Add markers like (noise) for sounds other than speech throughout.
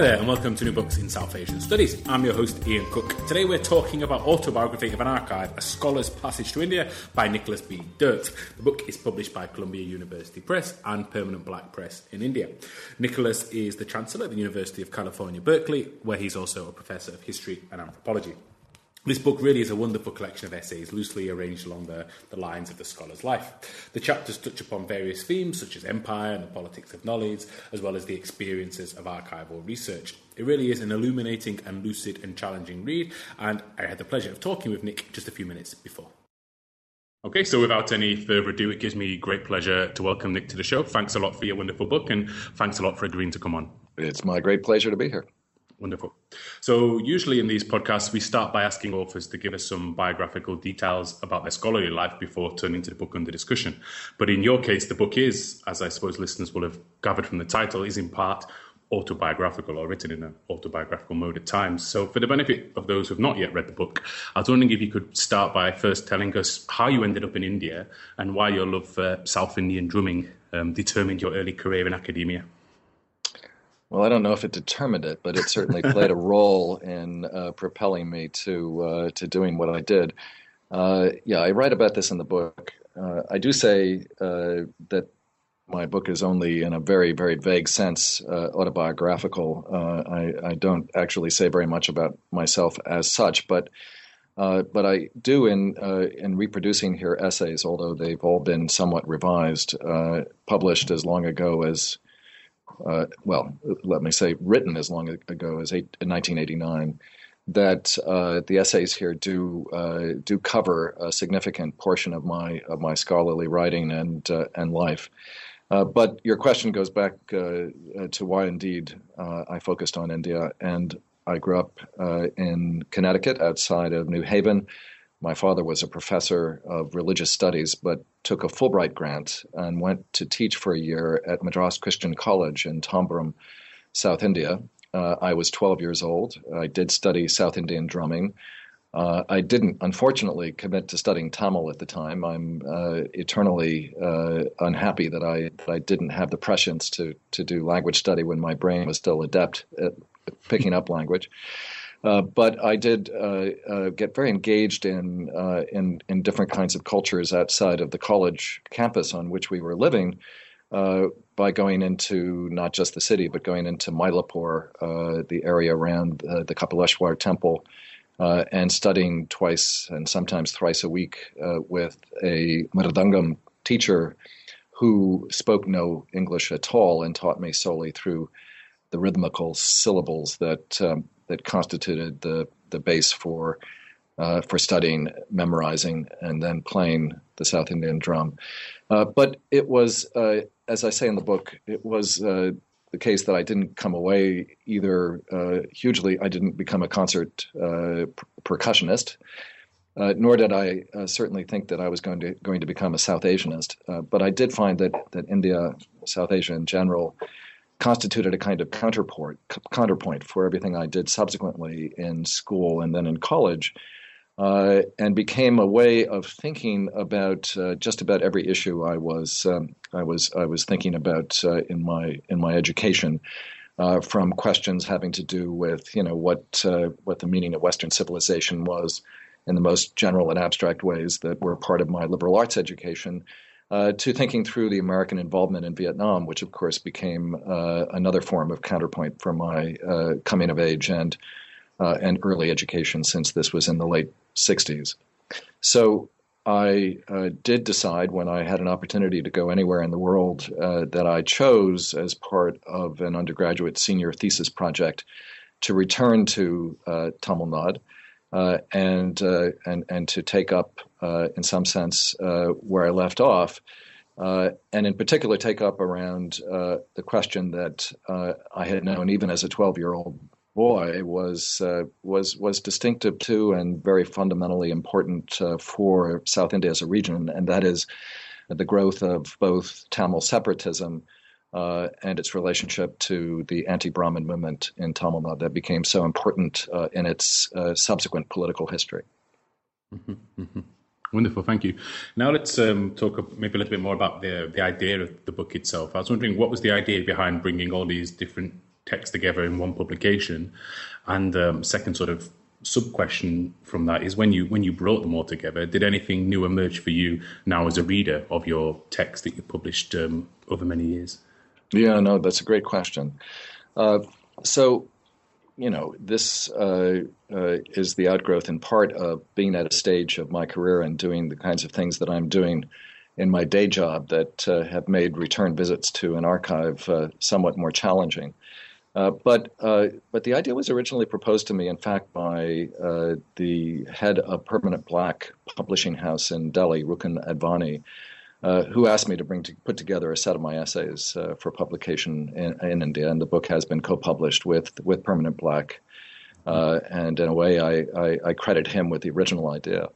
Hi there, and welcome to New Books in South Asian Studies. I'm your host, Ian Cook. Today we're talking about Autobiography of an Archive, A Scholar's Passage to India by Nicholas B. Dirks. The book is published by Columbia University Press and Permanent Black Press in India. Nicholas is the Chancellor at the University of California, Berkeley, where he's also a Professor of History and Anthropology. This book really is a wonderful collection of essays loosely arranged along the, the, lines of the scholar's life. The chapters touch upon various themes such as empire and the politics of knowledge, as well as the experiences of archival research. It really is an illuminating and lucid and challenging read, and I had the pleasure of talking with Nick just a few minutes before. Okay, so without any further ado, it gives me great pleasure to welcome Nick to the show. Thanks a lot for your wonderful book, and thanks a lot for agreeing to come on. It's my great pleasure to be here. Wonderful. So, usually in these podcasts, we start by asking authors to give us some biographical details about their scholarly life before turning to the book under discussion. But in your case, the book is, as I suppose listeners will have gathered from the title, is in part autobiographical or written in an autobiographical mode at times. So, for the benefit of those who have not yet read the book, I was wondering if you could start by first telling us how you ended up in India and why your love for South Indian drumming um, determined your early career in academia. Well, I don't know if it determined it, but it certainly played a (laughs) role in uh, propelling me to uh, to doing what I did. Uh, yeah, I write about this in the book. Uh, I do say uh, that my book is only, in a very very vague sense, uh, autobiographical. I, I, don't actually say very much about myself as such, but. but I do in in reproducing here essays, although they've all been somewhat revised, published as long ago as uh, well, let me say, written as long ago as eight, 1989, that uh, the essays here do uh, do cover a significant portion of my of my scholarly writing and uh, and life. Uh, but your question goes back uh, to why indeed I focused on India, and I grew up in Connecticut, outside of New Haven. My father was a professor of religious studies, but took a Fulbright grant and went to teach for a year at Madras Christian College in Tambaram, South India. Uh, I was 12 years old. I did study South Indian drumming. Uh, I didn't, unfortunately, commit to studying Tamil at the time. I'm uh, eternally uh, unhappy that I that I didn't have the prescience to to do language study when my brain was still adept at picking up language. Uh, but I did uh, uh, get very engaged in, uh, in, in different kinds of cultures outside of the college campus on which we were living uh, by going into not just the city, but going into Mylapore, the area around the Kapaleshwar temple, and studying twice and sometimes thrice a week with a Mridangam teacher who spoke no English at all and taught me solely through the rhythmical syllables that um, that constituted the the base for uh, for studying, memorizing, and then playing the South Indian drum. Uh, but it was, uh, as I say in the book, it was uh, the case that I didn't come away either uh, hugely. I didn't become a concert uh, percussionist. nor did I certainly think that I was going to going to become a South Asianist, but I did find that that India, South Asia in general, constituted a kind of counterpoint counterpoint for everything I did subsequently in school and then in college, uh, and became a way of thinking about uh, just about every issue I was um, I was I was thinking about uh, in my in my education. Uh, from questions having to do with, you know, what uh, what the meaning of Western civilization was, in the most general and abstract ways that were part of my liberal arts education, uh, to thinking through the American involvement in Vietnam, which of course became uh, another form of counterpoint for my uh, coming of age and uh, and early education, since this was in the late '60s. So I uh, did decide when I had an opportunity to go anywhere in the world uh, that I chose as part of an undergraduate senior thesis project to return to Tamil Nadu uh, and uh, and and to take up, in some sense, uh, where I left off, uh, and in particular take up around uh, the question that I had known even as a 12-year-old boy was was was distinctive to and very fundamentally important for South India as a region, and that is the growth of both Tamil separatism uh, and its relationship to the anti-Brahmin movement in Tamil Nadu that became so important uh, in its uh, subsequent political history. Mm-hmm, mm-hmm. Wonderful, thank you. Now let's um, talk maybe a little bit more about the the idea of the book itself. I was wondering what was the idea behind bringing all these different texts together in one publication? And um, second sort of sub question from that is when you when you brought them all together, did anything new emerge for you now as a reader of your text that you published um, over many years? Yeah, no, that's a great question. Uh, so, you know, this uh, uh, is the outgrowth in part of being at a stage of my career and doing the kinds of things that I'm doing in my day job that uh, have made return visits to an archive uh, somewhat more challenging. Uh, but uh, but the idea was originally proposed to me, in fact, by the head of Permanent Black Publishing House in Delhi, Rukun Advani, uh, who asked me to bring to put together a set of my essays uh, for publication in, in, India, and the book has been co-published with with Permanent Black, and in a way, I, I, I, credit him with the original idea.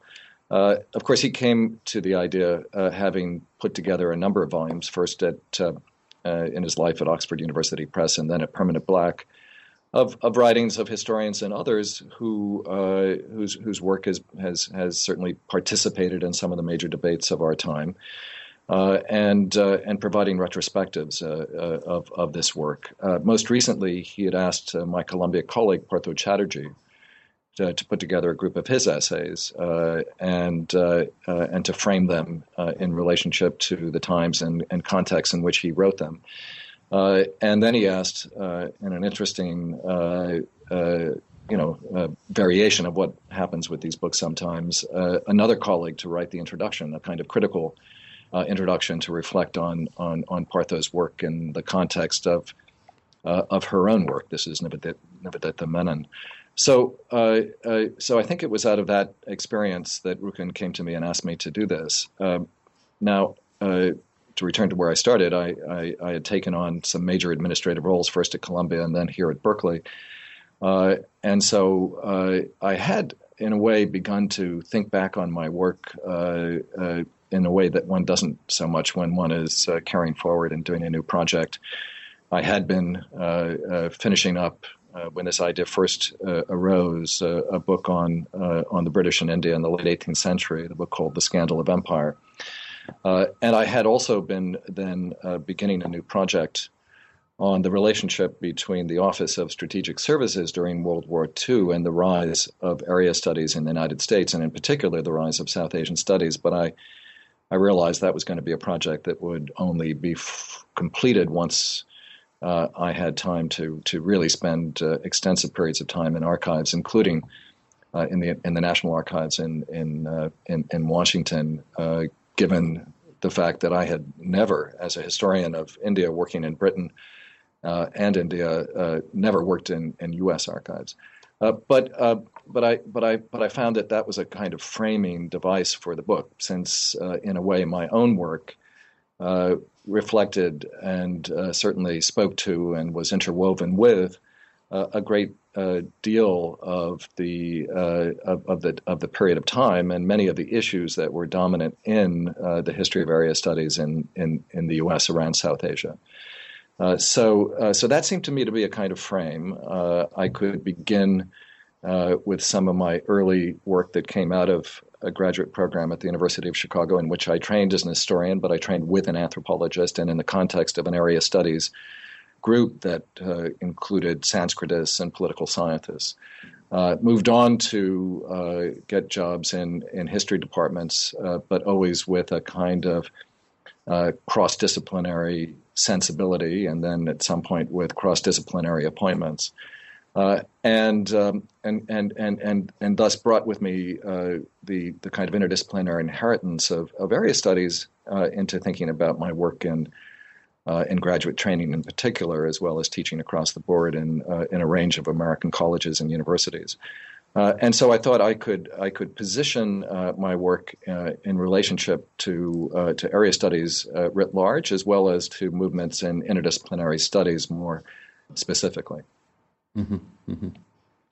of course, he came to the idea having put together a number of volumes, first at uh, in his life at Oxford University Press and then at Permanent Black, of, of writings of historians and others who uh, whose whose work has, has has certainly participated in some of the major debates of our time, uh, and uh, and providing retrospectives uh, uh, of of this work. most recently, he had asked my Columbia colleague Partho Chatterjee to, to, put together a group of his essays uh, and uh, uh, and to frame them uh, in relationship to the times and, and context in which he wrote them. Uh, and then he asked, uh, in an interesting, you know, variation of what happens with these books sometimes, another colleague to write the introduction, a kind of critical introduction to reflect on on on Partho's work in the context of of her own work. This is Nivedita Menon. So, uh, uh, so I think it was out of that experience that Rukun came to me and asked me to do this. Um, now, uh, to return to where I started, I, I, I, had taken on some major administrative roles, first at Columbia and then here at Berkeley. Uh, and so uh, I had, in a way, begun to think back on my work uh, in a way that one doesn't so much when one is carrying forward and doing a new project. I had been finishing up uh, when this idea first uh, arose, uh, a book on uh, on the British in India in the late 18th century, the book called The Scandal of Empire. Uh, and I had also been then uh, beginning a new project on the relationship between the Office of Strategic Services during World War II and the rise of area studies in the United States, and in particular the rise of South Asian studies. But I I realized that was going to be a project that would only be f- completed once uh, I had time to to really spend uh, extensive periods of time in archives, including uh, in the in the National Archives in in uh, in, in, Washington. Uh, given the fact that I had never, as a historian of India working in Britain uh, and India, never worked in, in U.S. archives. but but I but I but I found that that was a kind of framing device for the book, since in a way my own work uh, reflected and uh, certainly spoke to and was interwoven with uh, a great uh, deal of the uh, of, of, the of the period of time and many of the issues that were dominant in uh, the history of area studies in, in, in the U.S. around South Asia. so so that seemed to me to be a kind of frame. I could begin with some of my early work that came out of a graduate program at the University of Chicago in which I trained as an historian, but I trained with an anthropologist and in the context of an area studies group that uh, included Sanskritists and political scientists. Uh, moved on to uh, get jobs in, in history departments, uh, but always with a kind of uh, cross disciplinary sensibility, and then at some point with cross disciplinary appointments. Uh, and, um, and and and and and thus brought with me uh, the the kind of interdisciplinary inheritance of, of area studies uh, into thinking about my work in uh, in graduate training in particular, as well as teaching across the board in uh, in a range of American colleges and universities. and so I thought I could I could position my work in relationship to to area studies writ large, as well as to movements in interdisciplinary studies more specifically. Mm-hmm, mm-hmm.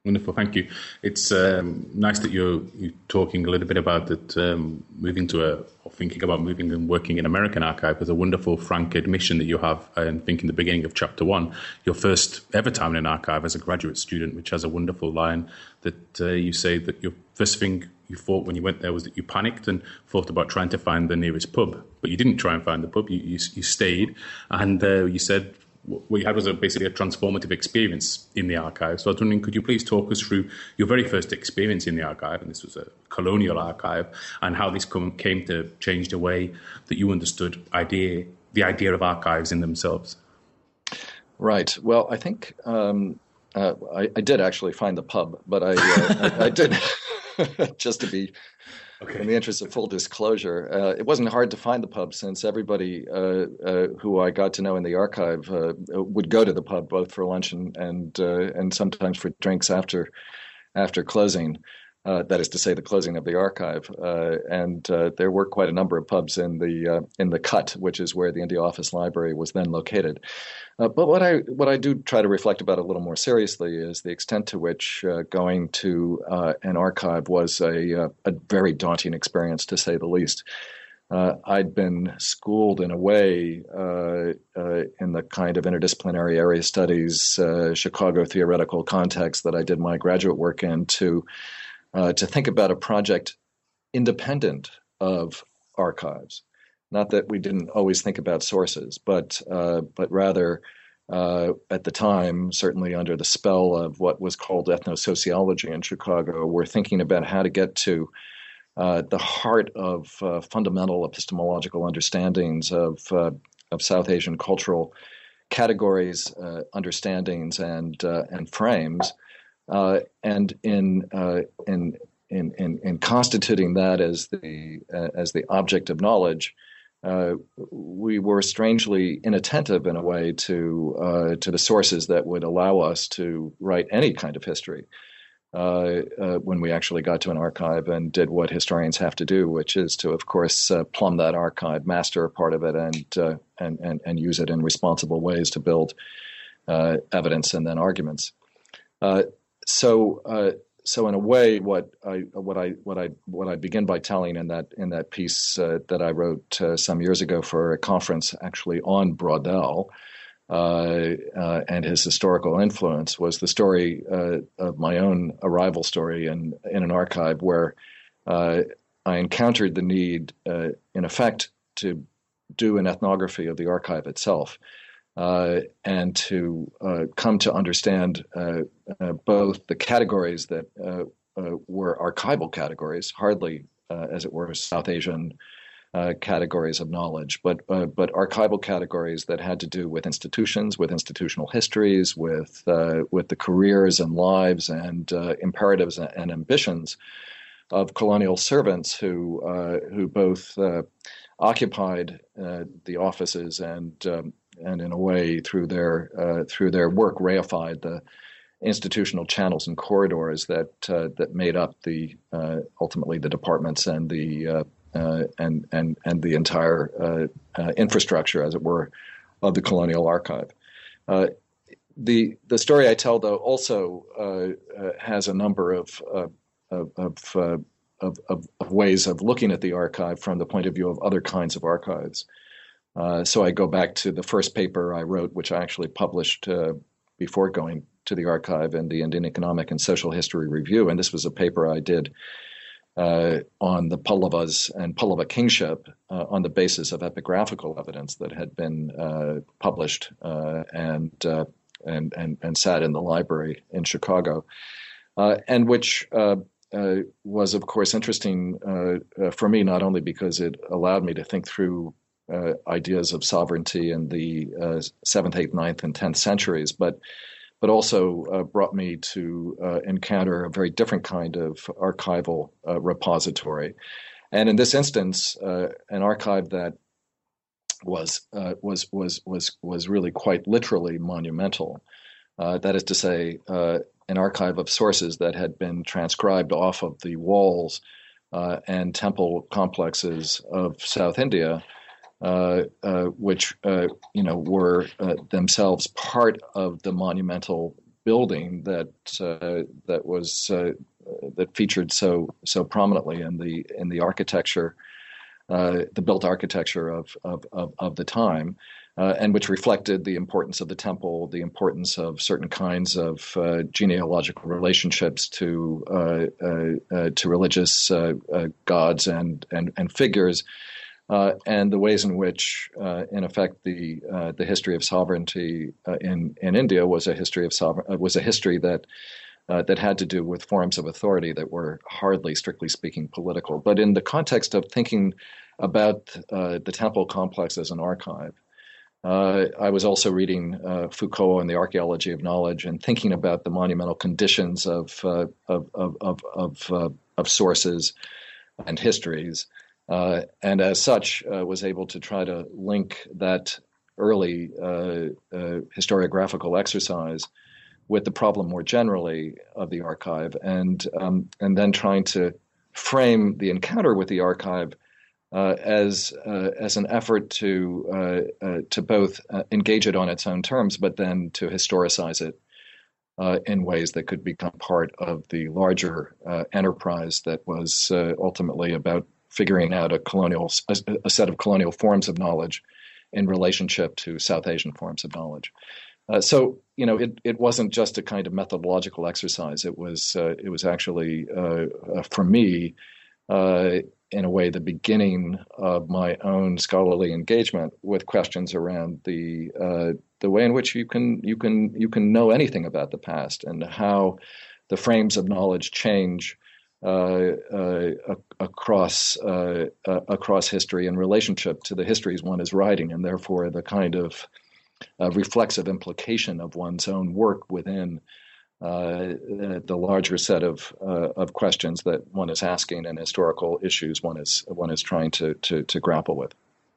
Wonderful, thank you. It's um, nice that you're, you're talking a little bit about that um, moving to a or thinking about moving and working in American archive as a wonderful frank admission that you have. And think in the beginning of chapter one, your first ever time in an archive as a graduate student, which has a wonderful line that uh, you say that your first thing you thought when you went there was that you panicked and thought about trying to find the nearest pub, but you didn't try and find the pub. You you, you stayed, and uh, you said what you had was a, basically a transformative experience in the archive. So I was wondering, could you please talk us through your very first experience in the archive, and this was a colonial archive, and how this come, came to change the way that you understood idea, the idea of archives in themselves? Right. Well, I think um, uh, I, I, did actually find the pub, but I, uh, I, I did (laughs) just to be Okay. In the interest of full disclosure, uh, it wasn't hard to find the pub since everybody uh, uh, who I got to know in the archive uh, would go to the pub both for lunch and and uh, and sometimes for drinks after after closing. Uh, that is to say, the closing of the archive, and there were quite a number of pubs in the in the Cut, which is where the India Office Library was then located. Uh, but what I what I do try to reflect about a little more seriously is the extent to which uh, going to uh, an archive was a uh, a very daunting experience, to say the least. Uh, I'd been schooled in a way uh, in the kind of interdisciplinary area studies, Chicago theoretical context that I did my graduate work in to to think about a project independent of archives. Not that we didn't always think about sources, but uh, but rather uh, at the time, certainly under the spell of what was called ethnosociology in Chicago, we're thinking about how to get to uh, the heart of uh, fundamental epistemological understandings of uh, of South Asian cultural categories, uh, understandings, and and frames, and in in in, in, in constituting that as the uh, as the object of knowledge, uh, we were strangely inattentive in a way to uh, to the sources that would allow us to write any kind of history. Uh, uh when we actually got to an archive and did what historians have to do, which is to, of course, uh, plumb that archive, master a part of it, and uh, and, and and use it in responsible ways to build evidence and then arguments. So so in a way, what I what I what I what I begin by telling in that in that piece uh, that I wrote uh, some years ago for a conference actually on Braudel uh, uh and his historical influence was the story uh, of my own arrival story in in an archive where uh, I encountered the need, in effect, to do an ethnography of the archive itself uh, and to uh, come to understand uh, uh both the categories that uh, uh, were archival categories, hardly, as it were, South Asian categories of knowledge, but but archival categories that had to do with institutions, with institutional histories, with with the careers and lives and imperatives and ambitions of colonial servants who who both occupied the offices and um, and in a way through their uh, through their work reified the institutional channels and corridors that uh, that made up the uh, ultimately the departments and the uh, uh, and and and the entire infrastructure, as it were, of the colonial archive. the the story I tell though also has a number of of, of, of, of ways of looking at the archive from the point of view of other kinds of archives. Uh, so I go back to the first paper I wrote, which I actually published uh, before going to the archive in the Indian Economic and Social History Review. And this was a paper I did uh, on the Pallavas and Pallava kingship uh, on the basis of epigraphical evidence that had been uh, published and, and, and, and sat in the library in Chicago, and which uh, was, of course, interesting uh, uh, for me, not only because it allowed me to think through uh, ideas of sovereignty in the uh, seventh, eighth, ninth, and tenth centuries, but but also uh, brought me to uh, encounter a very different kind of archival uh, repository, and in this instance, uh, an archive that was was was was was really quite literally monumental. that is to say, an archive of sources that had been transcribed off of the walls and temple complexes of South India uh, uh, Uh, uh, which uh, you know were uh, themselves part of the monumental building that that was that featured so so prominently in the in the architecture, the built architecture of of, of, of the time. Uh, and which reflected the importance of the temple, the importance of certain kinds of uh, genealogical relationships to uh, to religious gods and and and figures, uh, and the ways in which, uh, in effect, the uh, the history of sovereignty uh, in in India was a history of sovereign was a history that. that had to do with forms of authority that were hardly, strictly speaking, political. But in the context of thinking about the temple complex as an archive, uh, I was also reading uh, Foucault and the archaeology of knowledge and thinking about the monumental conditions of uh, of of of of, uh, sources and histories, uh, and as such, uh, was able to try to link that early historiographical exercise with the problem more generally of the archive, and um, and then trying to frame the encounter with the archive uh, as uh, as an effort to uh, uh to both uh, engage it on its own terms, but then to historicize it uh, in ways that could become part of the larger enterprise that was ultimately about figuring out a colonial a, a, set of colonial forms of knowledge in relationship to South Asian forms of knowledge. so you know, it, it wasn't just a kind of methodological exercise. It was it was actually for me in a way, the beginning of my own scholarly engagement with questions around the uh, the way in which you can you can you can know anything about the past and how the frames of knowledge change uh, uh, across uh, uh, across history in relationship to the histories one is writing, and therefore the kind of uh, reflexive implication of one's own work within uh, the larger set of uh, of questions that one is asking and historical issues one is one is trying to to, to grapple with.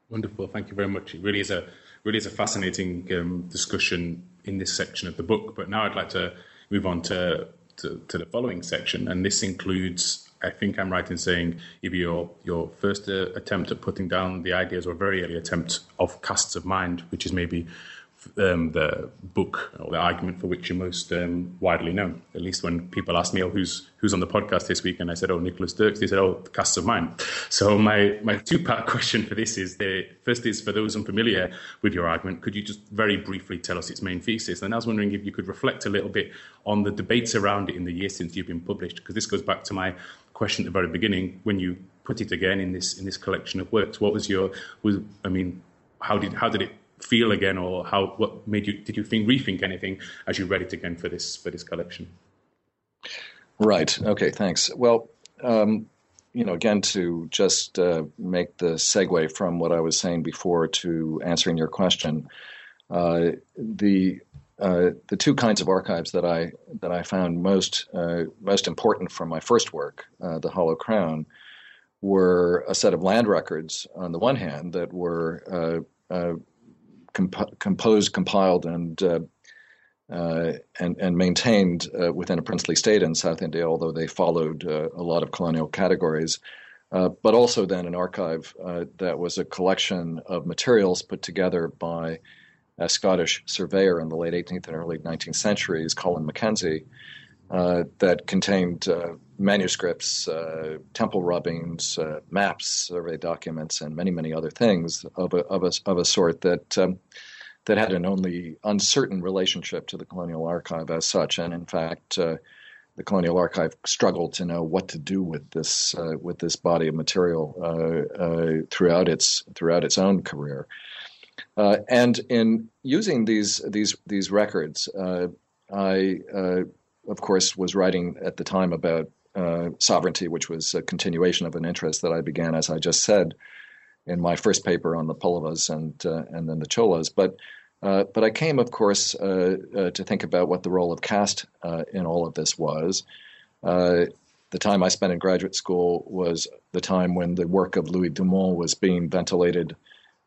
Wonderful, thank you very much. It really is a really is a fascinating um, discussion in this section of the book. But now I'd like to move on to, to, to the following section, and this includes. I think I'm right in saying either your your first uh, attempt at putting down the ideas or very early attempt of castes of mind, which is maybe um, the book or the argument for which you're most um, widely known. At least when people ask me, "Oh, who's who's on the podcast this week?" and I said, "Oh, Nicholas Dirks," they said, "Oh, the castes of mind." So my my two part (laughs) question for this is: the first is for those unfamiliar with your argument, could you just very briefly tell us its main thesis? And I was wondering if you could reflect a little bit on the debates around it in the years since you've been published, because this goes back to my question at the very beginning when you put it again in this in this collection of works. What was your was I mean, how did how did it feel again, or how what made you did you think rethink anything as you read it again for this for this collection? Right. Okay. Thanks. Well, um, you know, again, to just uh, make the segue from what I was saying before to answering your question, uh, the uh, the two kinds of archives that I that I found most uh, most important from my first work, uh, the Hollow Crown, were a set of land records on the one hand that were uh, comp- composed, compiled, and uh, uh, and, and maintained uh, within a princely state in South India, although they followed uh, a lot of colonial categories. Uh, but also then an archive uh, that was a collection of materials put together by a Scottish surveyor in the late 18th and early 19th centuries, Colin Mackenzie, that contained manuscripts, uh, temple rubbings, uh, maps, survey documents, and many, many other things of a, of a, of a sort that um, that had an only uncertain relationship to the Colonial Archive as such. And in fact, uh, the Colonial Archive struggled to know what to do with this uh, with this body of material uh, uh, throughout its throughout its own career. and in using these these these records, I of course, was writing at the time about uh, sovereignty, which was a continuation of an interest that I began, as I just said, in my first paper on the Pallavas and uh, and then the Cholas. But uh, but I came, of course, uh, uh, to think about what the role of caste in all of this was. the time I spent in graduate school was the time when the work of Louis Dumont was being ventilated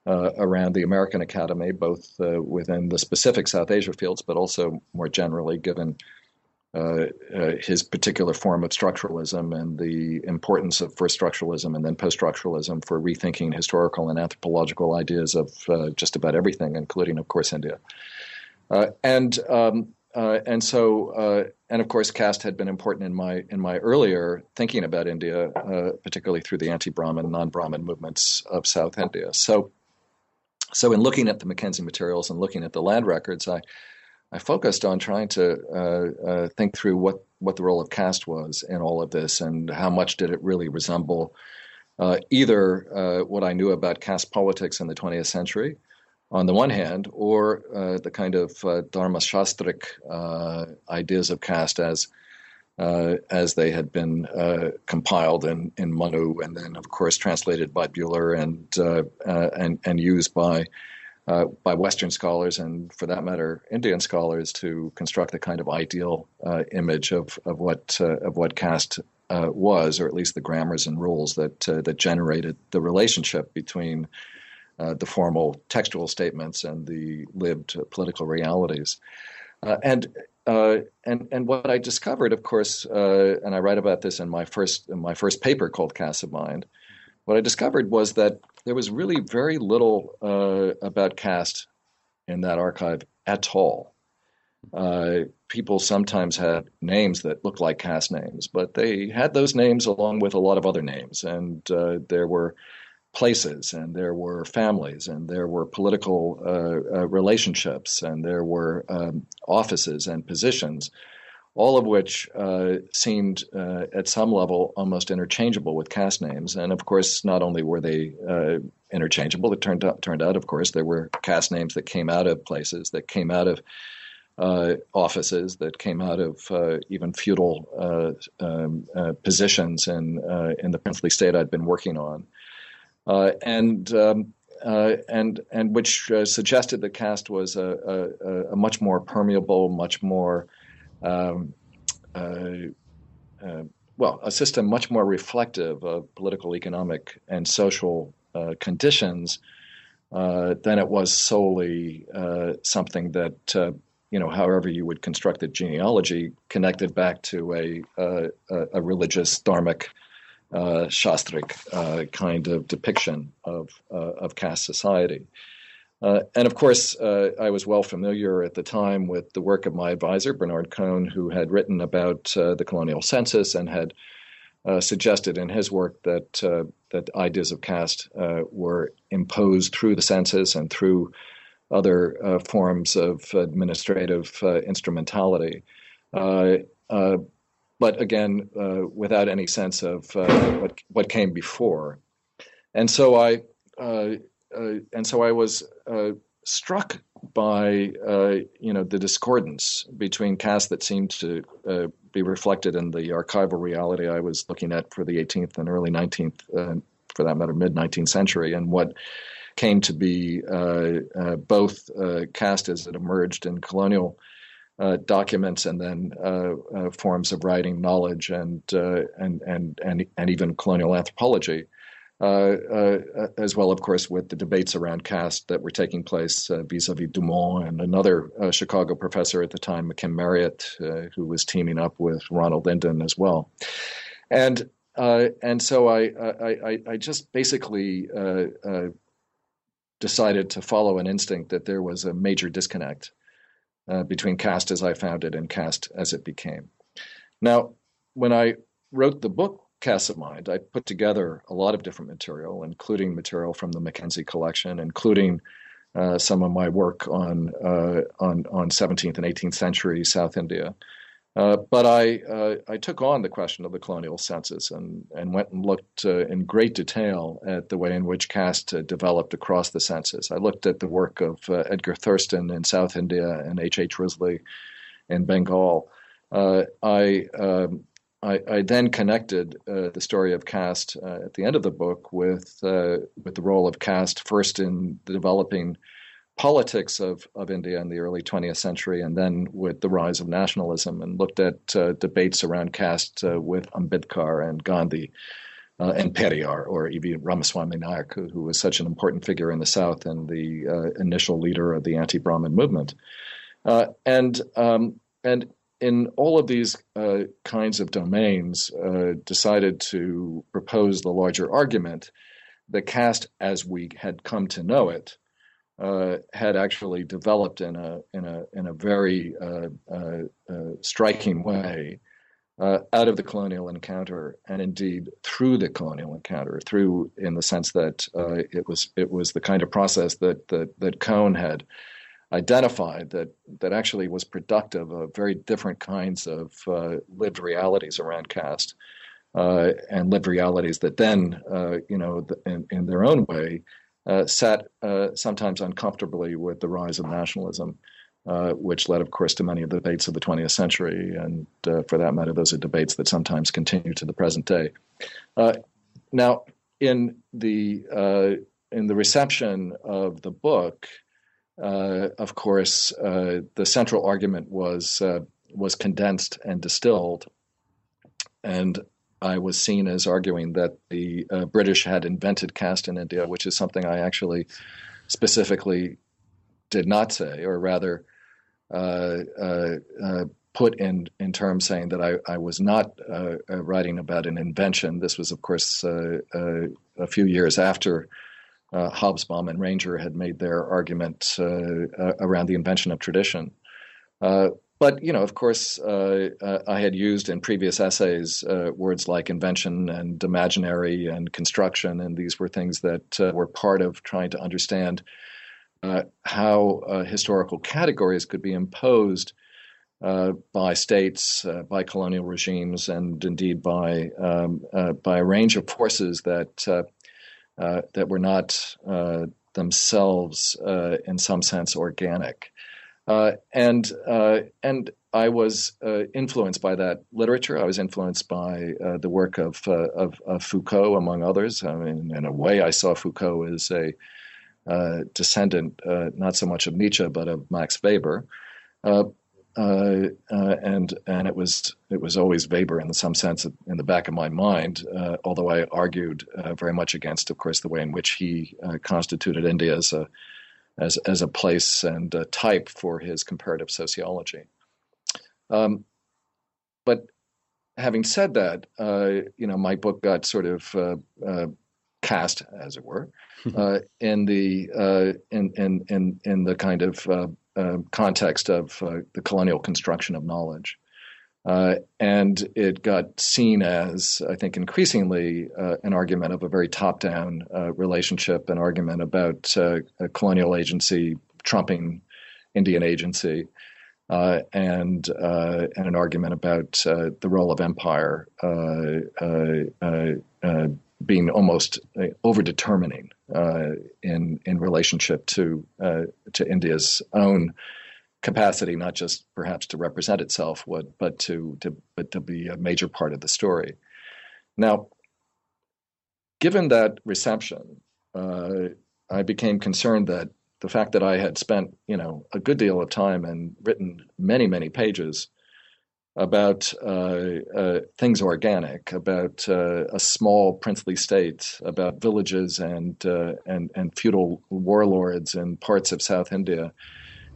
around the American Academy, both within the specific South Asia fields, but also more generally, given uh, uh, his particular form of structuralism and the importance of first structuralism and then post structuralism for rethinking historical and anthropological ideas of uh, just about everything, including, of course, India. Uh, and um, uh, and so and of course, caste had been important in my in my earlier thinking about India, particularly through the anti-Brahmin, non-Brahmin movements of South India. So. So, in looking at the Mackenzie materials and looking at the land records, I, I focused on trying to uh, uh, think through what, what the role of caste was in all of this and how much did it really resemble uh, either uh, what I knew about caste politics in the 20th century, on the one hand, or uh, the kind of uh, Dharma Shastric ideas of caste as as they had been compiled in, in Manu and then, of course, translated by Buhler and and and used by by Western scholars and, for that matter, Indian scholars to construct the kind of ideal image of of what of what caste was, or at least the grammars and rules that that generated the relationship between uh, the formal textual statements and the lived political realities. Uh, and uh, and and what I discovered, of course, uh, and I write about this in my first in my first paper called Caste of Mind. What I discovered was that there was really very little uh, about caste in that archive at all. Uh, people sometimes had names that looked like caste names, but they had those names along with a lot of other names, and there were places and there were families and there were political uh, uh, relationships and there were um, offices and positions, all of which uh, seemed uh, at some level almost interchangeable with caste names. And of course, not only were they uh, interchangeable, it turned out, turned out, of course, there were caste names that came out of places, that came out of uh, offices that came out of uh, even feudal uh, um, positions in in the princely state I'd been working on. And um, uh, and and which uh, suggested that caste was a, a, a, much more permeable, much more um, well, a system much more reflective of political, economic, and social conditions uh, than it was solely uh, something that, uh, you know, however you would construct the genealogy, connected back to a, a, religious, dharmic uh, Shastric uh, kind of depiction of, uh, of caste society. Uh, and of course, uh, I was well familiar at the time with the work of my advisor, Bernard Cohn, who had written about uh, the colonial census and had suggested in his work that, that ideas of caste were imposed through the census and through other forms of administrative instrumentality. Uh, but again, uh, without any sense of uh, what what came before. And so I uh, uh and so I was uh, struck by uh, you know the discordance between caste that seemed to be reflected in the archival reality I was looking at for the 18th and early 19th, for that matter, mid 19th century, and what came to be both caste as it emerged in colonial uh, documents and then uh, uh, forms of writing, knowledge, and uh, and and and and even colonial anthropology, uh, uh, Uh, uh, as well, of course, with the debates around caste that were taking place uh, vis-a-vis Dumont and another Chicago professor at the time, McKim Marriott, who was teaming up with Ronald Inden as well, and and so I I, I just basically. decided to follow an instinct that there was a major disconnect uh, between caste as I found it and caste as it became. Now, when I wrote the book Caste of Mind, I put together a lot of different material, including material from the Mackenzie collection, including uh, some of my work on, uh, on on 17th and 18th century South India, uh, but I uh, I took on the question of the colonial census and and went and looked uh, in great detail at the way in which caste uh, developed across the census. I looked at the work of Edgar Thurston in South India and H. H. Risley in Bengal. I, um, I, I then connected the story of caste at the end of the book with with the role of caste first in the developing politics of, of India in the early 20th century, and then with the rise of nationalism, and looked at uh, debates around caste uh, with Ambedkar and Gandhi uh, and Periyar, or even Ramaswamy Nayak, who, who, was such an important figure in the South and the uh, initial leader of the anti-Brahmin movement. Uh, and um, and in all of these uh, kinds of domains, decided to propose the larger argument. The caste, as we had come to know it, uh, had actually developed in a in a in a very uh, uh, uh striking way uh, out of the colonial encounter, and indeed through the colonial encounter, through in the sense that it was it was the kind of process that that, that Cohn had identified that that actually was productive of very different kinds of lived realities around caste. uh, and lived realities that then, uh, you know, in, in, their own way, uh, sat uh, sometimes uncomfortably with the rise of nationalism. Uh, which led, of course, to many of the debates of the 20th century, and for that matter, those are debates that sometimes continue to the present day. now, in the in the reception of the book, uh, of course, uh, the central argument was uh, was condensed and distilled, and I was seen as arguing that the uh, British had invented caste in India, which is something I actually specifically did not say, or rather uh, uh, put in in terms saying that I, I was not writing about an invention. This was, of course, a few years after uh, Hobsbawm and Ranger had made their argument uh, uh, around the invention of tradition. Uh, but you know, of course, uh, uh, I had used in previous essays words like invention and imaginary and construction, and these were things that were part of trying to understand how historical categories could be imposed by states, by colonial regimes, and indeed by um, by a range of forces that uh, that were not uh, themselves, uh, in some sense, organic. and and I was influenced by that literature. I was influenced by the work of, of, of Foucault, among others. I mean, in a way, I saw Foucault as a uh, descendant, uh, not so much of Nietzsche, but of Max Weber. Uh, uh, uh, and and it was it was always Weber in some sense in the back of my mind. Uh, although I argued uh, very much against, of course, the way in which he uh, constituted India as a as as a place and a type for his comparative sociology. Um, but having said that, uh, you know, my book got sort of cast, as it were, (laughs) in the in in in in the kind of uh, context of uh, the colonial construction of knowledge. Uh, and it got seen as, I think, increasingly uh, an argument of a very top down uh, relationship, an argument about uh, colonial agency trumping Indian agency, and, and an argument about the role of empire being almost over determining uh, in in relationship to uh, to India's own capacity, not just perhaps to represent itself, what, but to to but to be a major part of the story. Now, given that reception, uh, I became concerned that the fact that I had spent you know a good deal of time and written many many pages about uh, uh, things organic, about uh, a small princely state, about villages and uh, and and feudal warlords in parts of South India,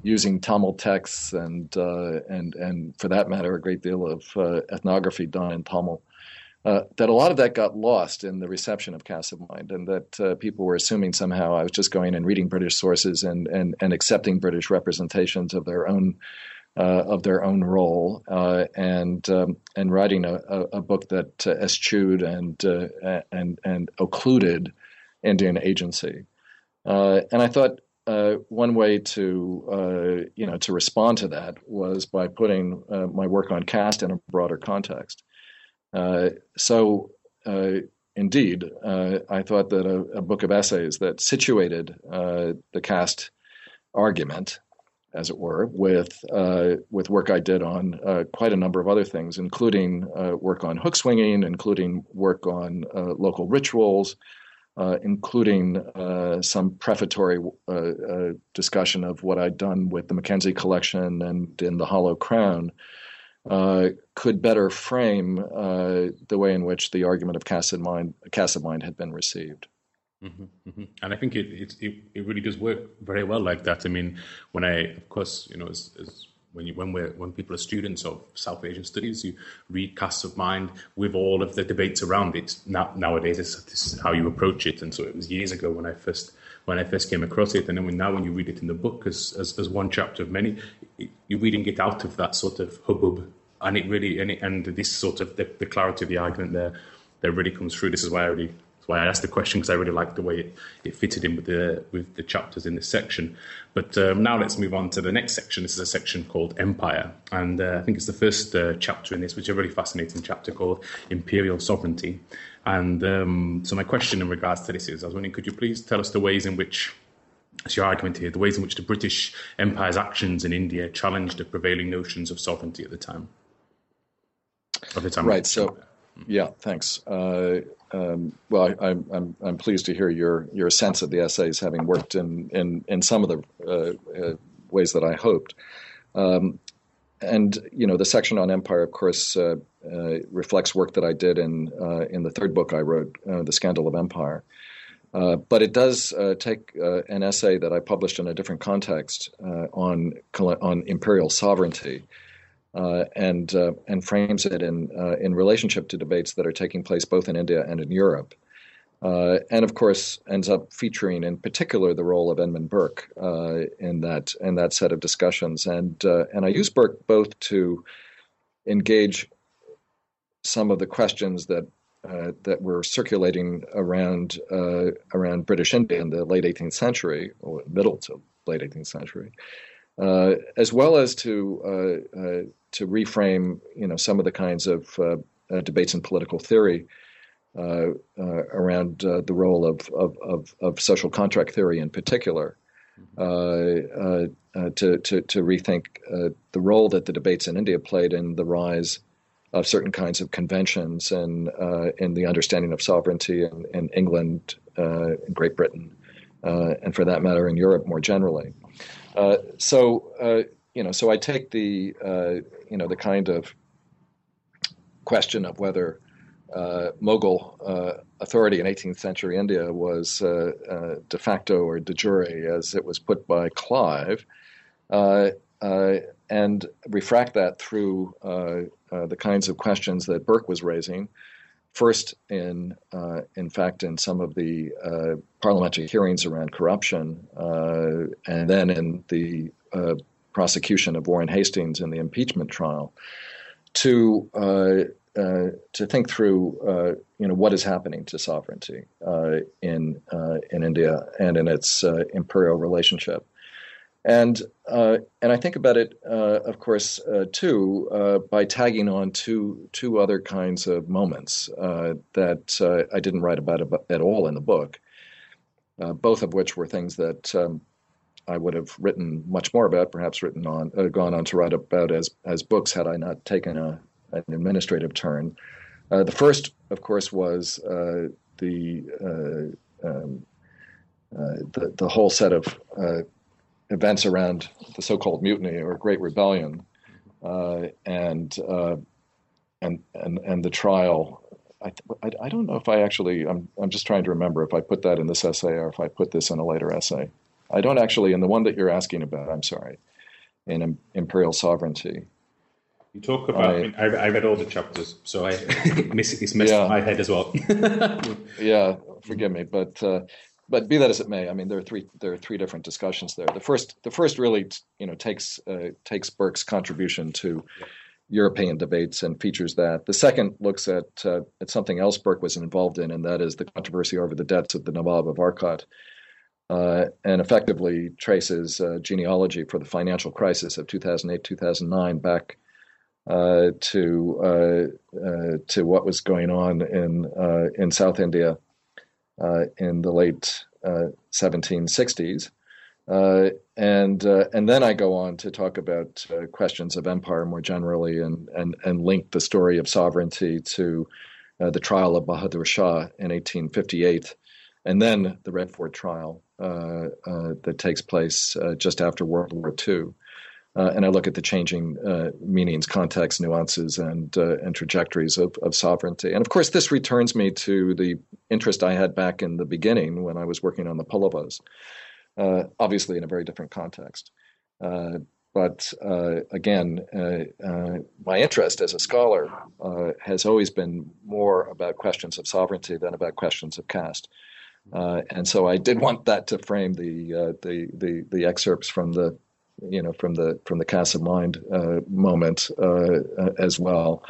using Tamil texts and uh, and and for that matter, a great deal of uh, ethnography done in Tamil. that a lot of that got lost in the reception of Caste of Mind, and that people were assuming somehow I was just going and reading British sources and and and accepting British representations of their own uh, of their own role uh, and um, and writing a, a, book that uh, eschewed and uh, and and occluded Indian agency. Uh, and I thought uh, one way to you know to respond to that was by putting my work on caste in a broader context. so. Indeed, I thought that a, a, book of essays that situated the caste argument as it were, with uh, with work I did on uh, quite a number of other things, including uh, work on hook swinging, including work on uh, local rituals, uh, including uh, some prefatory discussion of what I'd done with the Mackenzie collection and in the Hollow Crown. could better frame the way in which the argument of caste of mind, of mind had been received. Mm-hmm, mm-hmm. And I think it, it, it it really does work very well like that. I mean, when I, of course, you know, as, as when you when we're when people are students of South Asian studies, you read Castes of Mind with all of the debates around it. Now nowadays, this is how you approach it. And so it was years ago when I first when I first came across it, and then when, now when you read it in the book as as, as one chapter of many, it, you're reading it out of that sort of hubbub, and it really and it, and this sort of the, the clarity of the argument there that really comes through. This is why I really I asked the question because I really liked the way it, it fitted in with the with the chapters in this section. But um, now let's move on to the next section. This is a section called Empire, and uh, I think it's the first uh, chapter in this, which is a really fascinating chapter called Imperial Sovereignty. And um, so my question in regards to this is, I was wondering, could you please tell us the ways in which it's your argument here, the ways in which the British Empire's actions in India challenged the prevailing notions of sovereignty at the time. The time. Right. So, yeah, thanks. Uh, um, well, I, am I'm, I'm pleased to hear your your sense of the essays having worked in in, in some of the uh, uh, ways that I hoped. Um, and you know, the section on empire, of course, uh, uh, reflects work that I did in uh, in the third book I wrote, "The Scandal of Empire." Uh, but it does uh, take uh, an essay that I published in a different context uh, on on imperial sovereignty, uh, and and frames it in in relationship to debates that are taking place both in India and in Europe, and of course ends up featuring in particular the role of Edmund Burke in that in that set of discussions, and and I use Burke both to engage some of the questions that uh, that were circulating around uh, around British India in the late 18th century or middle to late 18th century, uh, as well as to uh, uh, to reframe you know some of the kinds of debates in political theory around the role of, of, of, of, social contract theory in particular. to, to, to rethink the role that the debates in India played in the rise of certain kinds of conventions and uh, in the understanding of sovereignty in, in England, uh, in Great Britain, uh, and for that matter in Europe more generally. Uh, so uh, you know, so I take the uh, you know the kind of question of whether Mughal authority in 18th century India was de facto or de jure, as it was put by Clive. and refract that through uh, the kinds of questions that Burke was raising. First, in uh, in fact, in some of the uh, parliamentary hearings around corruption, uh, and then in the uh, prosecution of Warren Hastings in the impeachment trial, to to think through, you know, what is happening to sovereignty in in India and in its imperial relationship. And uh, and I think about it, uh, of course, uh, too, uh, by tagging on two two other kinds of moments uh, that uh, I didn't write about, at all in the book. both of which were things that um, I would have written much more about, perhaps written on, gone on to write about as as books had I not taken a, an administrative turn. the first, of course, was the, um, the the whole set of events around the so-called mutiny or Great Rebellion, uh, and, uh, and and and the trial. I, I, I, don't know if I actually. I'm I'm just trying to remember if I put that in this essay or if I put this in a later essay. I don't actually in the one that you're asking about. I'm sorry, in imperial sovereignty. You talk about. I, I, mean, I, I read all the chapters, so I (laughs) miss it's messed yeah. my head as well. (laughs) yeah, forgive me, but uh, but be that as it may, I mean there are three there are three different discussions there. The first the first really you know takes uh, takes Burke's contribution to European debates and features that. The second looks at uh, at something else Burke was involved in, and that is the controversy over the debts of the Nawab of Arcot. Uh, and effectively traces uh, genealogy for the financial crisis of 2008 2009 back uh, to uh, to what was going on in in South India uh, in the late 1760s. Uh, uh, and and then I go on to talk about questions of empire more generally, and and and link the story of sovereignty to the trial of Bahadur Shah in 1858, and then the Red Fort trial that takes place just after World War II. Uh, and I look at the changing uh, meanings, contexts, nuances, and uh, and trajectories of, of sovereignty. And of course, this returns me to the interest I had back in the beginning when I was working on the Pallavas, uh, obviously in a very different context. Uh, but uh, again, my interest as a scholar has always been more about questions of sovereignty than about questions of caste. And so I did want that to frame the, the, the the excerpts from the you know from the from the Castes of Mind uh, moment uh, uh, as well.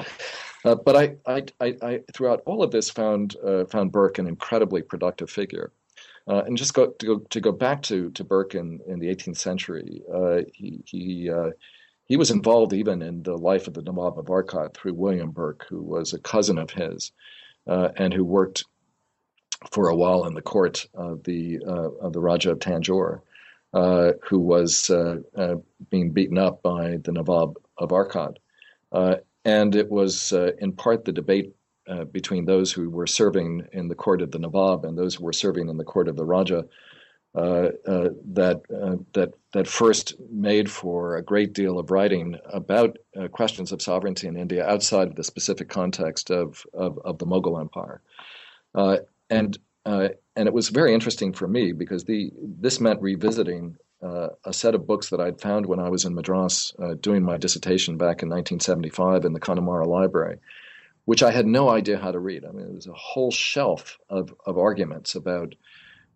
Uh, but I, I, I, I, throughout all of this, found uh, found Burke an incredibly productive figure. Uh, and just go to go to go back to to Burke in, in the 18th century, uh, he he uh, he was involved even in the life of the Nawab of Arcot through William Burke, who was a cousin of his, and who worked for a while in the court of the of the Raja of Tanjore. Uh, who was uh, uh, being beaten up by the Nawab of Arcot. and it was in part the debate between those who were serving in the court of the Nawab and those who were serving in the court of the Raja uh, uh, that uh, that that first made for a great deal of writing about questions of sovereignty in India outside of the specific context of of, of the Mughal Empire, and uh, and it was very interesting for me because the this meant revisiting uh, a set of books that I'd found when I was in Madras uh, doing my dissertation back in 1975 in the Connemara Library, which I had no idea how to read. I mean, it was a whole shelf of, of arguments about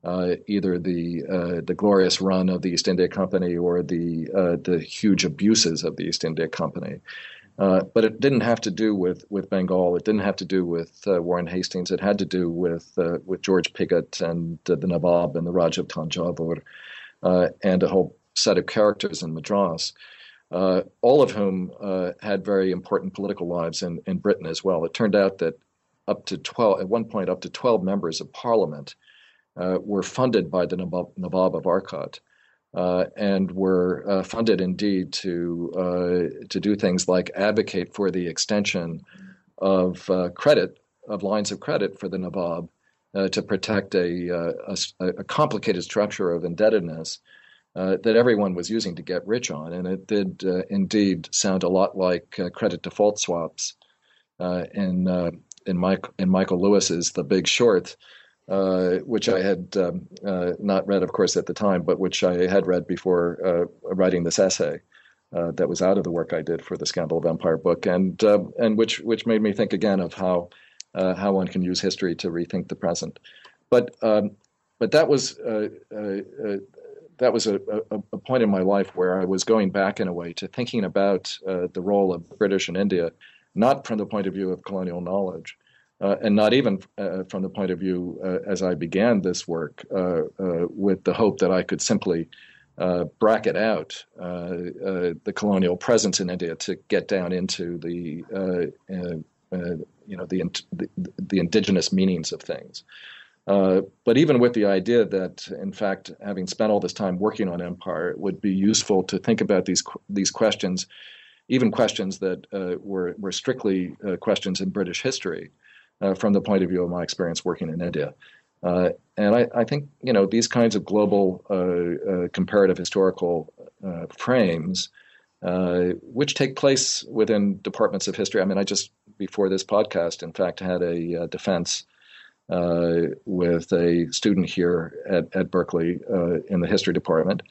uh, either the uh, the glorious run of the East India Company or the uh, the huge abuses of the East India Company. Uh, but it didn't have to do with, with Bengal. It didn't have to do with uh, Warren Hastings. It had to do with uh, with George Pigot and uh, the Nawab and the Raj of Tanjavur uh, and a whole set of characters in Madras, all of whom had very important political lives in, in Britain as well. It turned out that up to 12, at one point, up to 12 members of parliament were funded by the Nawab, Nawab of Arcot uh, and were uh, funded indeed to uh, to do things like advocate for the extension of uh, credit of lines of credit for the Nawab uh, to protect a, a, a, complicated structure of indebtedness that everyone was using to get rich on, and it did indeed sound a lot like credit default swaps in in Mike in Michael Lewis's The Big Short. Uh, which I had um, uh, not read, of course, at the time, but which I had read before uh, writing this essay. Uh, that was out of the work I did for the Scandal of Empire book, and um, and which which made me think again of how uh, how one can use history to rethink the present. But um, but that was that was a, a, a, point in my life where I was going back in a way to thinking about the role of British in India, not from the point of view of colonial knowledge, uh, and not even uh, from the point of view uh, as I began this work uh, uh, with the hope that I could simply uh, bracket out the colonial presence in India to get down into the you know the, the, the indigenous meanings of things. but even with the idea that, in fact, having spent all this time working on empire, it would be useful to think about these these questions, even questions that were were strictly questions in British history, uh, from the point of view of my experience working in India. Uh, and I, I, think you know these kinds of global uh, uh comparative historical uh, frames, uh, which take place within departments of history. I mean, I just before this podcast, in fact, had a defense with a student here at, at Berkeley in the history department.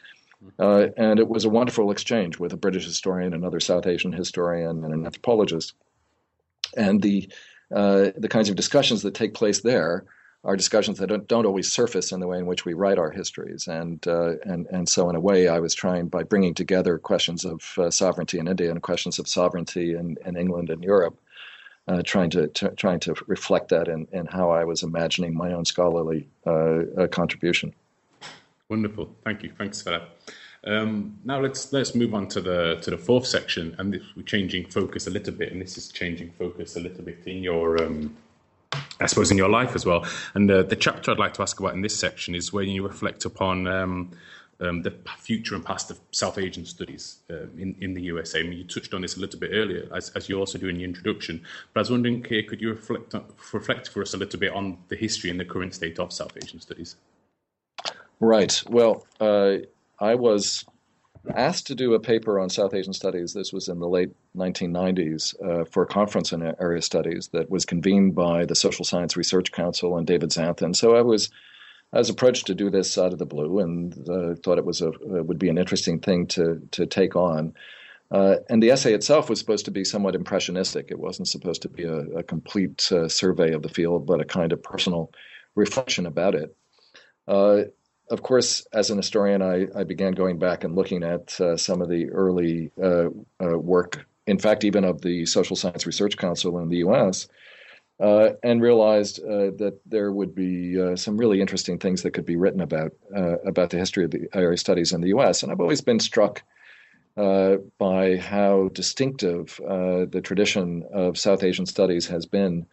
and it was a wonderful exchange with a British historian, another South Asian historian, and an anthropologist. And the uh, the kinds of discussions that take place there are discussions that don't, don't always surface in the way in which we write our histories. And, uh, and, and so, in a way, I was trying by bringing together questions of uh, sovereignty in India and questions of sovereignty in, in England and Europe, uh, trying, to, to, trying to reflect that in, in how I was imagining my own scholarly uh, contribution. Wonderful. Thank you. Thanks for that. Um, now let's let's move on to the to the fourth section, and this, we're changing focus a little bit, and this is changing focus a little bit in your, um, I suppose, in your life as well. And the chapter I'd like to ask about in this section is when you reflect upon um, um the future and past of South Asian studies uh, in in the USA. I mean, you touched on this a little bit earlier, as, as you also do in the introduction. But I was wondering, Kay, could you reflect on, reflect for us a little bit on the history and the current state of South Asian studies? Right. Well. Uh, I was asked to do a paper on South Asian studies. This was in the late 1990s uh, for a conference in area studies that was convened by the Social Science Research Council and David Szanton. So I was I was approached to do this out of the blue and uh, thought it was a would be an interesting thing to to take on. Uh, and the essay itself was supposed to be somewhat impressionistic. It wasn't supposed to be a, a complete uh, survey of the field, but a kind of personal reflection about it. Of course, as an historian, I, I, began going back and looking at uh, some of the early uh, uh, work in fact, even of the Social Science Research Council in the U.S. Uh, and realized uh, that there would be uh, some really interesting things that could be written about about the history of the area studies in the U.S. And I've always been struck by how distinctive the tradition of South Asian studies has been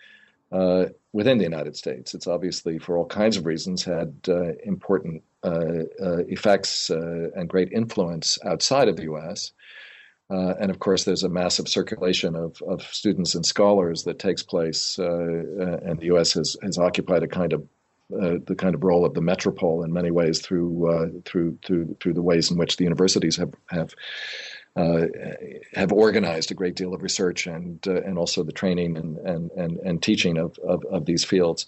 within the United States. It's obviously, for all kinds of reasons, had important effects and great influence outside of the U.S. Uh, and of course, there's a massive circulation of, of students and scholars that takes place, uh, uh and the U.S. has, has occupied a kind of uh, the kind of role of the metropole in many ways through uh, through through through the ways in which the universities have have uh, have organized a great deal of research and and also the training and and and, and teaching of, of, of these fields.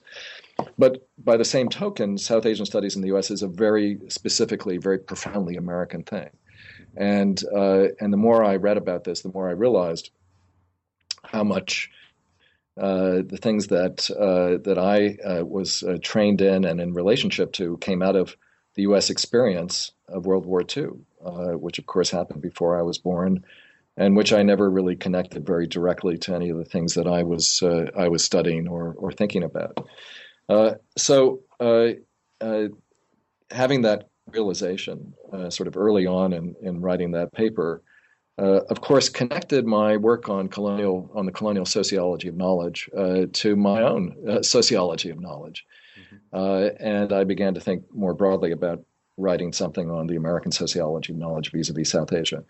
But by the same token, South Asian studies in the U.S. is a very specifically, very profoundly American thing. And uh, and the more I read about this, the more I realized how much uh, the things that uh, that I uh, was uh, trained in and in relationship to came out of the U.S. experience of World War II, uh, which of course happened before I was born, and which I never really connected very directly to any of the things that I was I was studying or or thinking about. so having that realization uh, sort of early on in, in writing that paper, uh, of course, connected my work on colonial on the colonial sociology of knowledge uh, to my own uh, sociology of knowledge, mm-hmm. Uh, and I began to think more broadly about writing something on the American sociology of knowledge vis-a-vis South Asia.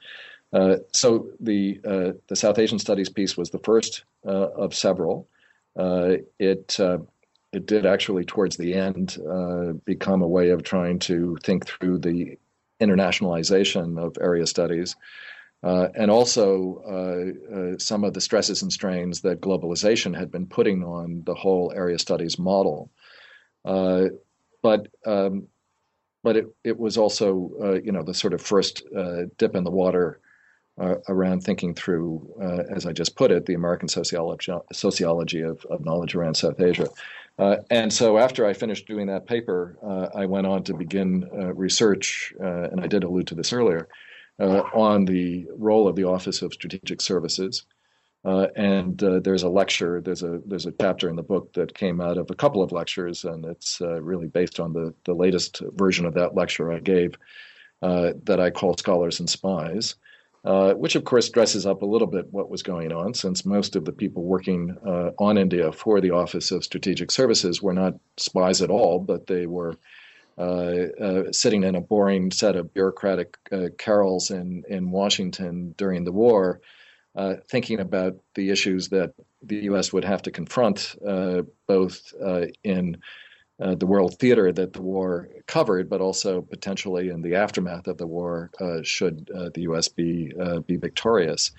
Uh, so the the South Asian studies piece was the first of several. it it did actually, towards the end, uh, become a way of trying to think through the internationalization of area studies. Uh, and also uh, uh some of the stresses and strains that globalization had been putting on the whole area studies model. Uh, but um, but it, it was also uh, you know the sort of first dip in the water uh, around thinking through, uh, as I just put it, the American sociology, sociology of, of knowledge around South Asia. Uh, and so after I finished doing that paper, uh, I went on to begin uh, research, uh, and I did allude to this earlier, uh, on the role of the Office of Strategic Services. Uh, and there's a lecture, there's a there's a chapter in the book that came out of a couple of lectures, and it's really based on the the latest version of that lecture I gave, that I call Scholars and Spies. Uh, which of course dresses up a little bit what was going on, since most of the people working uh, on India for the Office of Strategic Services were not spies at all, but they were uh, uh sitting in a boring set of bureaucratic uh, carrels in, in Washington during the war, thinking about the issues that the U.S. would have to confront, both in uh, the world theater that the war covered, but also potentially in the aftermath of the war, uh, should uh, the U.S. be uh, be victorious.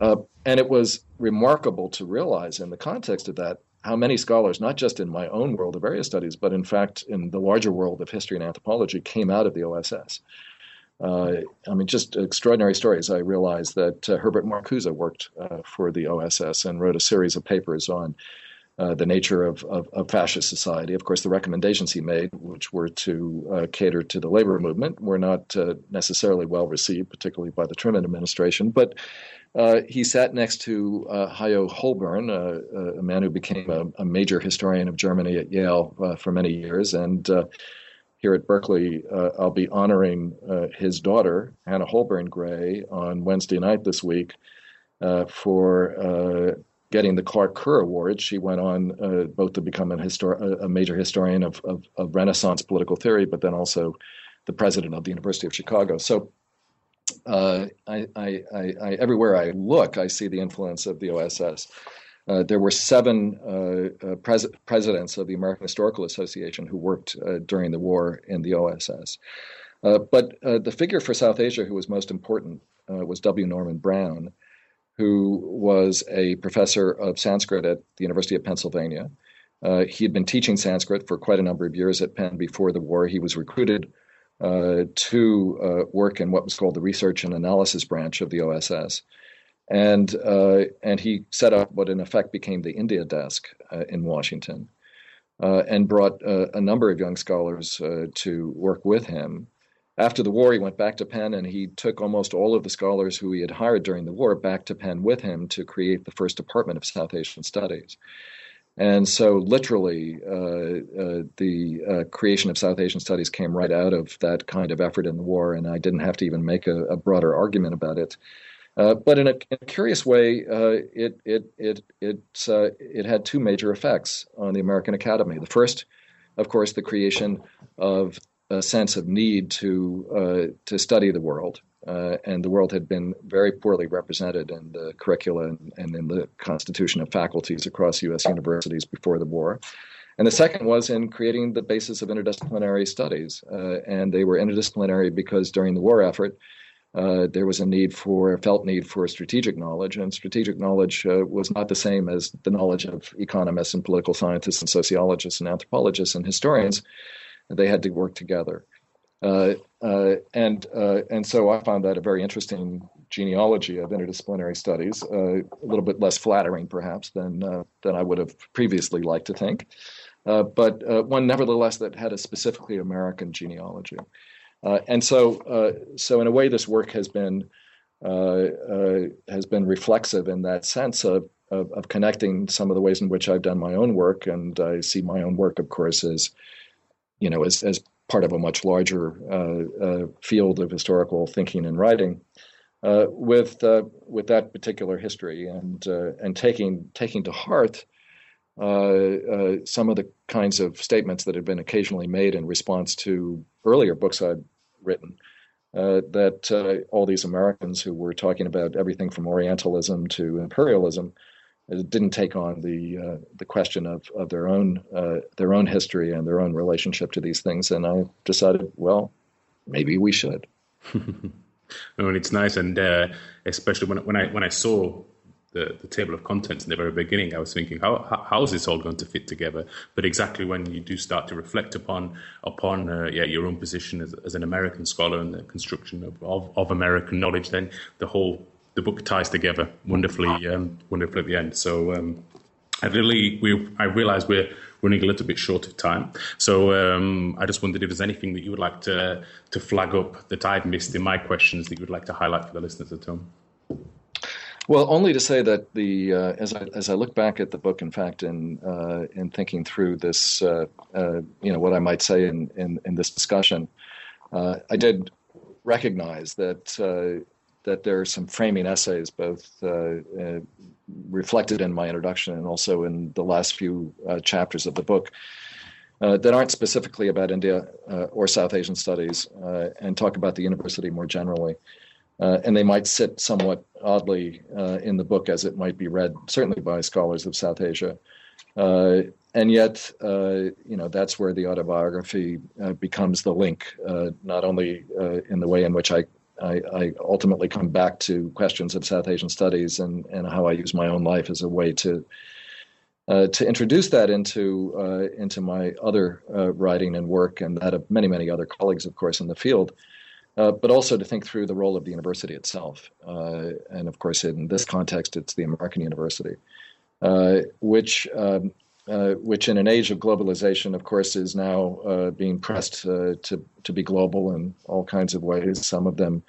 Uh, and it was remarkable to realize in the context of that how many scholars, not just in my own world of area studies, but in fact in the larger world of history and anthropology, came out of the OSS. Uh, I mean, just extraordinary stories. I realized that Herbert Marcuse worked for the OSS and wrote a series of papers on uh, the nature of, of, of, fascist society. Of course, the recommendations he made, which were to uh, cater to the labor movement, were not uh, necessarily well received, particularly by the Truman administration. But uh, he sat next to uh, Hajo Holborn, a man who became a, a, major historian of Germany at Yale for many years. And here at Berkeley, I'll be honoring his daughter, Hannah Holborn Gray, on Wednesday night this week. Uh, for uh, getting the Clark Kerr Award. She went on uh, both to become histor- a major historian of, of, of, Renaissance political theory, but then also the president of the University of Chicago. So uh, I, I, I, everywhere I look, I see the influence of the OSS. Uh, there were seven uh, uh, pres- presidents of the American Historical Association who worked uh, during the war in the OSS. but the figure for South Asia who was most important was W. Norman Brown, who was a professor of Sanskrit at the University of Pennsylvania. Uh, he had been teaching Sanskrit for quite a number of years at Penn before the war. He was recruited uh, to uh, work in what was called the Research and Analysis branch of the OSS. And, uh, and he set up what in effect became the India desk uh, in Washington uh, and brought a number of young scholars to work with him after the war, he went back to Penn and he took almost all of the scholars who he had hired during the war back to Penn with him to create the first department of South Asian Studies. And so, literally, uh, uh, the uh, creation of South Asian Studies came right out of that kind of effort in the war, and I didn't have to even make a, a broader argument about it. Uh, but in a, in a, curious way, uh, it it it it uh, it had two major effects on the American Academy. The first, of course, the creation of a sense of need to to study the world uh, and the world had been very poorly represented in the curricula and, and, in the constitution of faculties across U.S. universities before the war. And the second was in creating the basis of interdisciplinary studies. Uh, and they were interdisciplinary because during the war effort, uh, there was a need for, felt need for strategic knowledge, and strategic knowledge uh, was not the same as the knowledge of economists and political scientists and sociologists and anthropologists and historians. They had to work together. Uh, uh, and uh, and so I found that a very interesting genealogy of interdisciplinary studies, a little bit less flattering perhaps than than I would have previously liked to think, but one nevertheless that had a specifically American genealogy. Uh, and so uh, so in a way, this work has been uh, has been reflexive in that sense of of, of, connecting some of the ways in which I've done my own work, and I see my own work, of course, as you know, as, as part of a much larger uh, uh, field of historical thinking and writing. Uh, with with that particular history and and taking taking to heart some of the kinds of statements that had been occasionally made in response to earlier books I'd written. Uh, that uh, all these Americans who were talking about everything from Orientalism to imperialism didn't take on the uh, the question of, of their own uh, their own history and their own relationship to these things, and I decided, well, maybe we should. (laughs) oh, and it's nice, and uh, especially when when I when I saw the, the table of contents in the very beginning, I was thinking, how, how, is this all going to fit together? But exactly when you do start to reflect upon upon uh, yeah your own position as, as an American scholar and the construction of, of, of American knowledge, then the whole the book ties together wonderfully, um, wonderfully at the end. So um, I really, we, I realise we're running a little bit short of time. So um, I just wondered if there's anything that you would like to to flag up that I've missed in my questions that you would like to highlight for the listeners at home. Well, only to say that the uh, as I as I look back at the book, in fact, in uh, in thinking through this, uh, uh you know, what I might say in in, in this discussion, uh, I did recognize that uh, that there are some framing essays, both reflected in my introduction and also in the last few chapters of the book, that aren't specifically about India or South Asian studies and talk about the university more generally. Uh, and they might sit somewhat oddly uh, in the book as it might be read, certainly by scholars of South Asia. Uh, and yet, you know, that's where the autobiography becomes the link, not only in the way in which I I, I, ultimately come back to questions of South Asian studies and, and how I use my own life as a way to uh, to introduce that into uh, into my other uh, writing and work and that of many many other colleagues, of course, in the field. Uh, but also to think through the role of the university itself, uh, and of course, in this context, it's the American university, uh, which um, uh, which in an age of globalization, of course, is now uh, being pressed to to be global in all kinds of ways. Some of them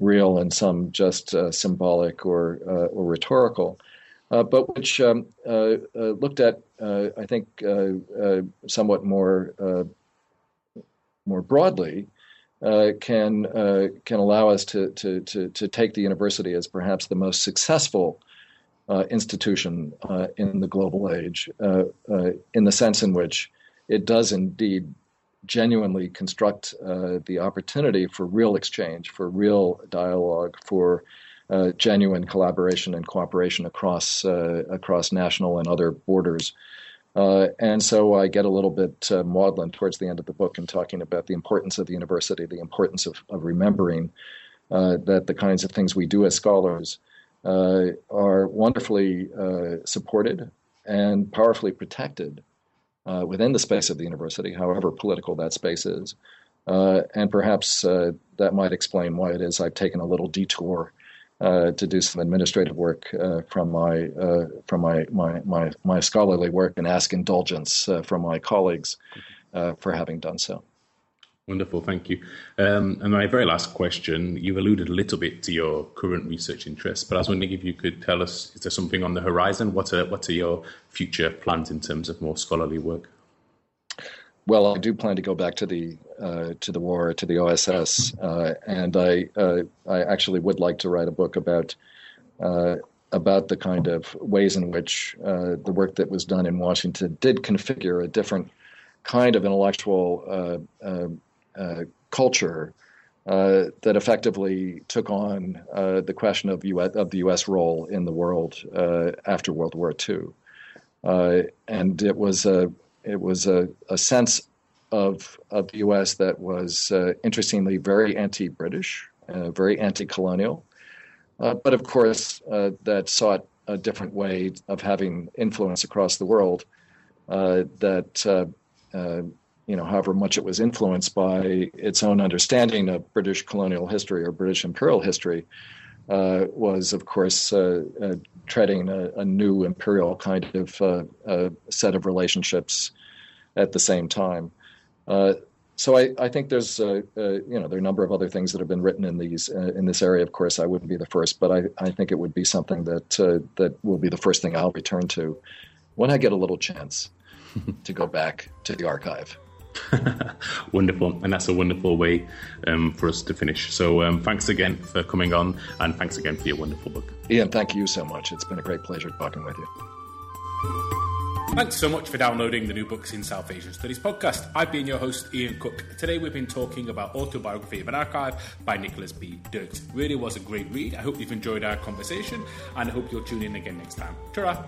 real, and some just symbolic or or rhetorical. but which um, looked at, I think, somewhat more more broadly, can can allow us to, to to to take the university as perhaps the most successful uh, institution uh, in the global age, uh, uh, in the sense in which it does indeed genuinely construct uh, the opportunity for real exchange, for real dialogue, for uh, genuine collaboration and cooperation across across national and other borders. And so I get a little bit maudlin towards the end of the book in talking about the importance of the university, the importance of, of remembering that the kinds of things we do as scholars uh, are wonderfully uh, supported and powerfully protected uh, within the space of the university, however political that space is. Uh, and perhaps uh, that might explain why it is I've taken a little detour uh, to do some administrative work from my from my, my, my my scholarly work and ask indulgence from my colleagues for having done so. Wonderful, thank you. Um, and my very last question, you've alluded a little bit to your current research interests, but I was wondering if you could tell us, is there something on the horizon? What are, what are your future plans in terms of more scholarly work? Well, I do plan to go back to the uh, to the war, to the OSS, uh, and I uh, I actually would like to write a book about uh, about the kind of ways in which uh, the work that was done in Washington did configure a different kind of intellectual uh, culture that effectively took on the question of US, of the U.S. role in the world after World War II, and it was a it was a, a sense of of the U.S. that was uh, interestingly very anti-British, uh, very anti-colonial, uh, but of course uh, that sought a different way of having influence across the world. Uh, that uh, you know, however much it was influenced by its own understanding of British colonial history or British imperial history, was of course treading a, a, new imperial kind of set of relationships at the same time. Uh, so I, I, think there's uh, uh, you know there are a number of other things that have been written in these uh, in this area. Of course, I wouldn't be the first, but I, I think it would be something that uh, that will be the first thing I'll return to when I get a little chance (laughs) to go back to the archive. (laughs) wonderful, and that's a wonderful way um, for us to finish. So um, thanks again for coming on, and thanks again for your wonderful book. Ian, thank you so much. It's been a great pleasure talking with you. Thanks so much for downloading the New Books in South Asian Studies podcast. I've been your host, Ian Cook. Today we've been talking about Autobiography of an Archive by Nicholas B. Dirks. Really was a great read. I hope you've enjoyed our conversation and I hope you'll tune in again next time. ta